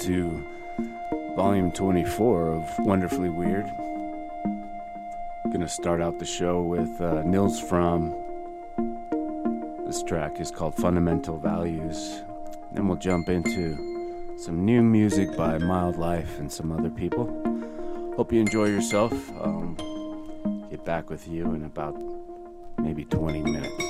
To volume 24 of Wonderfully Weird. Gonna start out the show with uh, Nils Frahm. This track is called Fundamental Values. Then we'll jump into some new music by Mildlife and some other people. Hope you enjoy yourself. Um, get back with you in about maybe 20 minutes.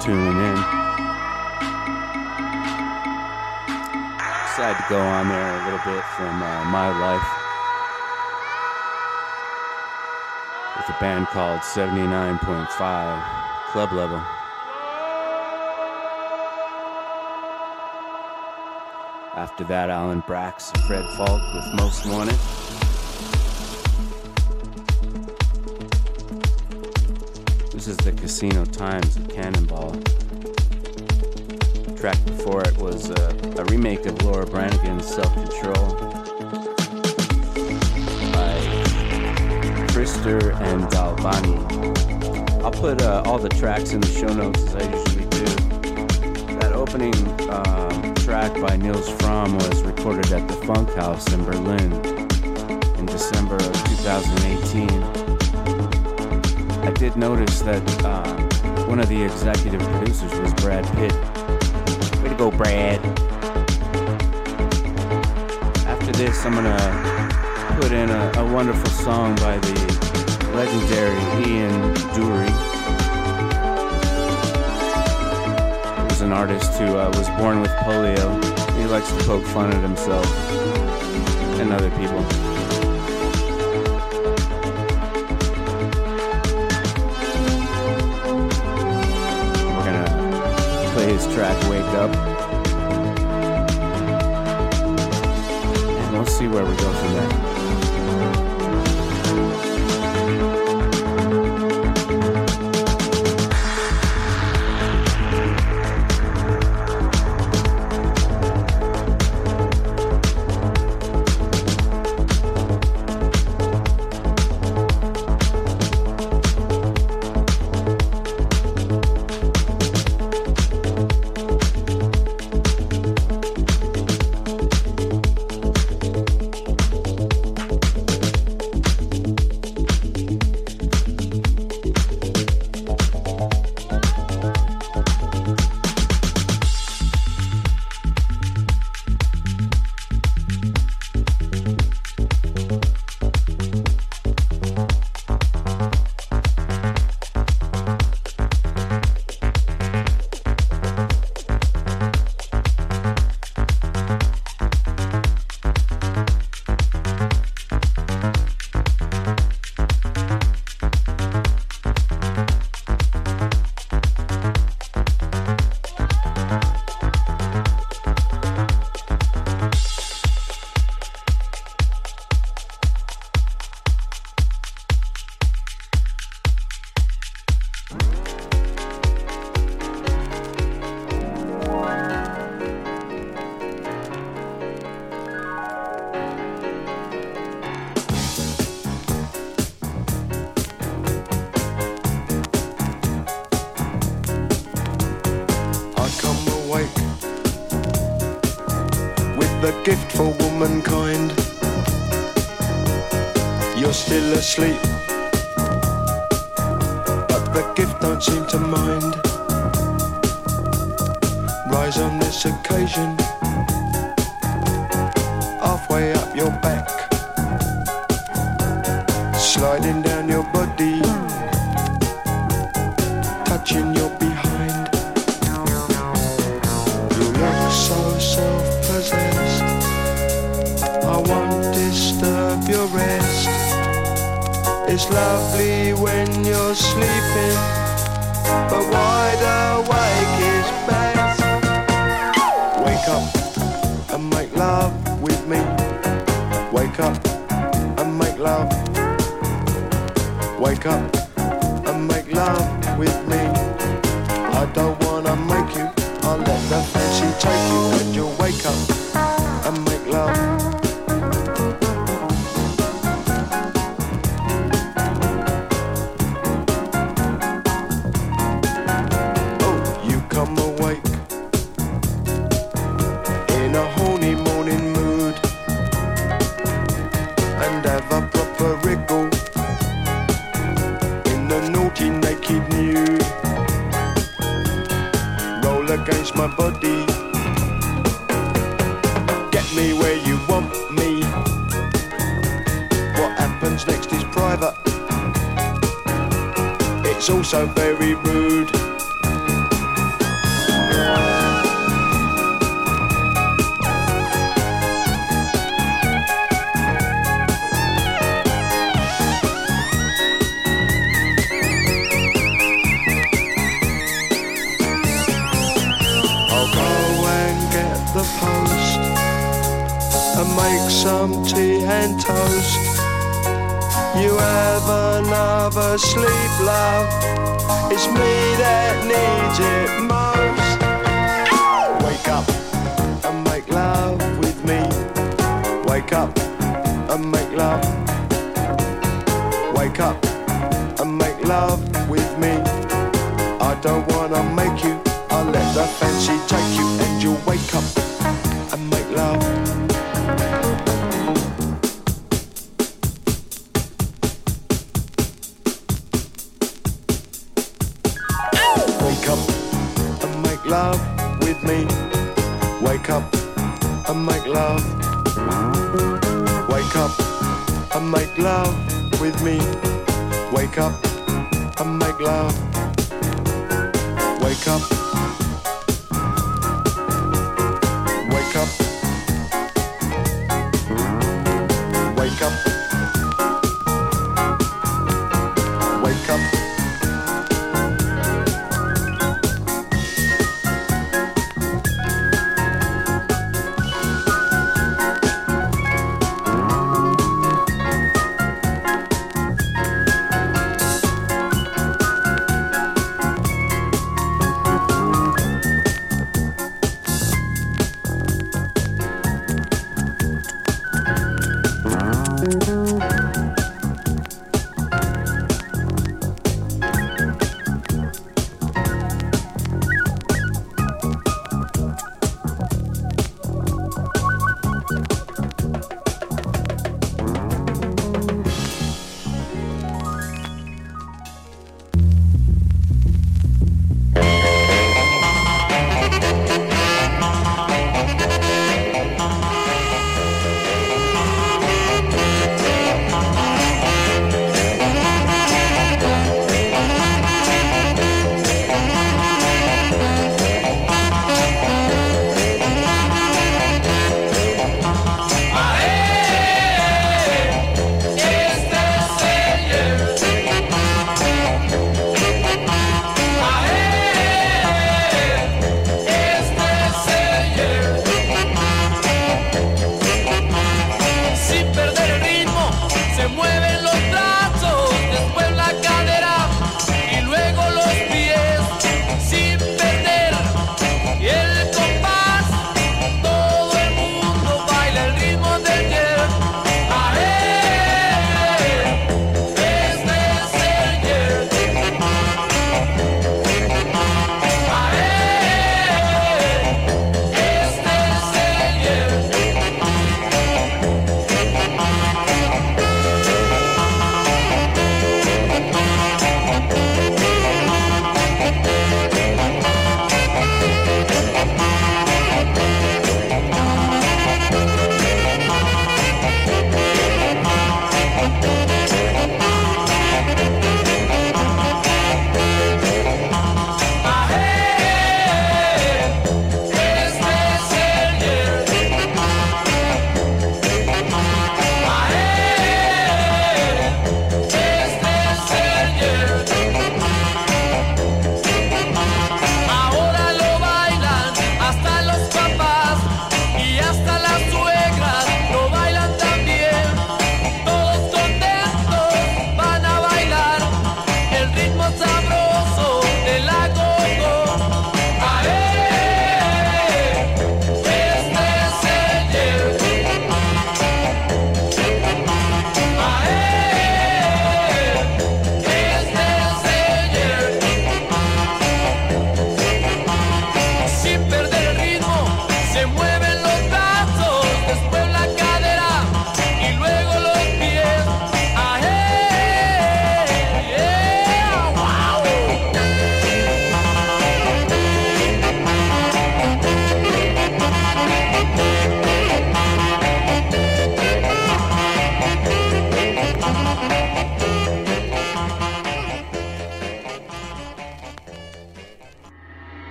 tuning in. Decided to go on there a little bit from uh, my life with a band called 79.5 Club Level. After that, Alan Braxe, Fred Falke with Most Wanted. This is the Casino Times of Cannonball. The track before it was uh, a remake of Laura Branigan's Self Control by Krister and Dalbani. I'll put uh, all the tracks in the show notes as I usually do. That opening um, track by Nils Frahm was recorded at the Funkhaus in Berlin in December of 2018. I did notice that um, one of the executive producers was Brad Pitt. Way to go, Brad. After this, I'm gonna put in a, a wonderful song by the legendary Ian Dury. He was an artist who uh, was born with polio. He likes to poke fun at himself and other people. His track Wake Up. And we'll see where we go from there. Gift for womankind. You're still asleep, but the gift don't seem to mind. Rise on this occasion, It's also very rude. I'll go and get the post and make some tea and toast. You have another sleep, love. It's me that needs it most. Wake up and make love with me. Wake up and make love. Wake up and make love with me. I don't wanna make you. I'll let the fancy take you, and you'll wake up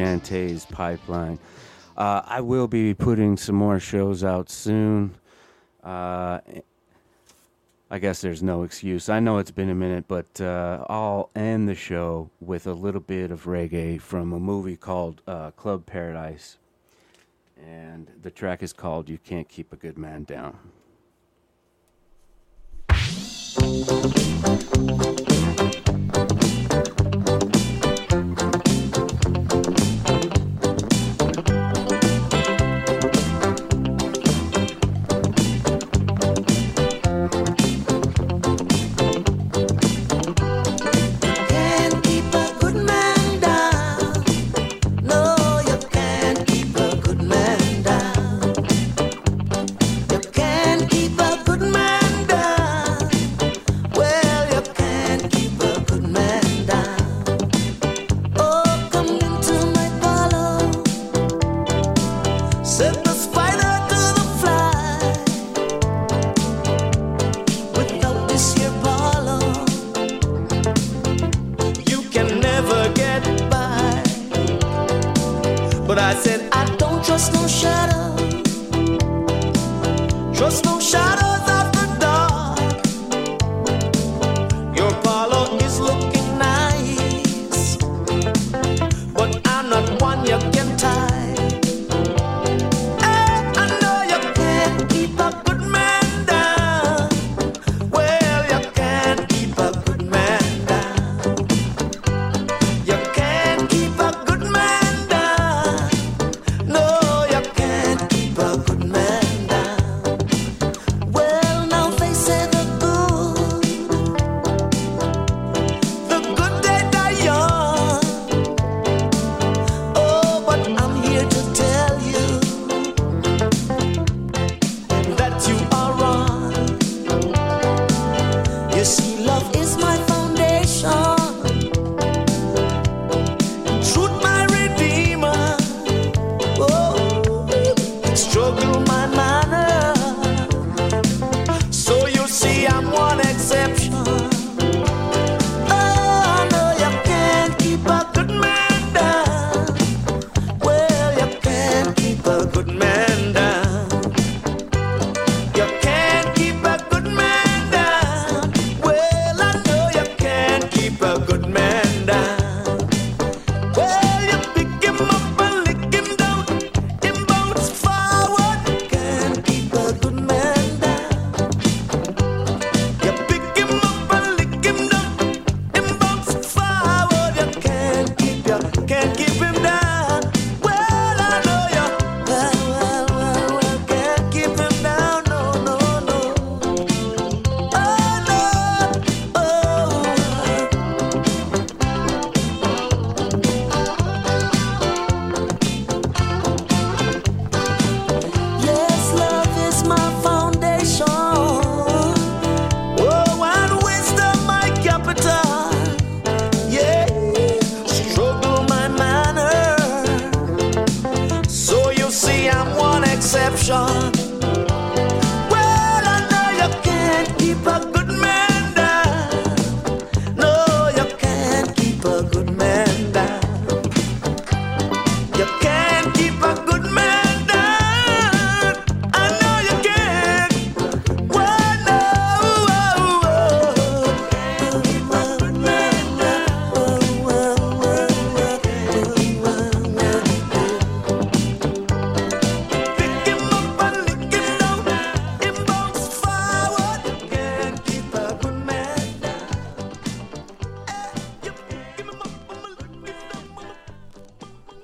Chantays Pipeline. Uh, I will be putting some more shows out soon. Uh, I guess there's no excuse. I know it's been a minute, but uh, I'll end the show with a little bit of reggae from a movie called uh, Club Paradise. And the track is called You Can't Keep a Good Man Down.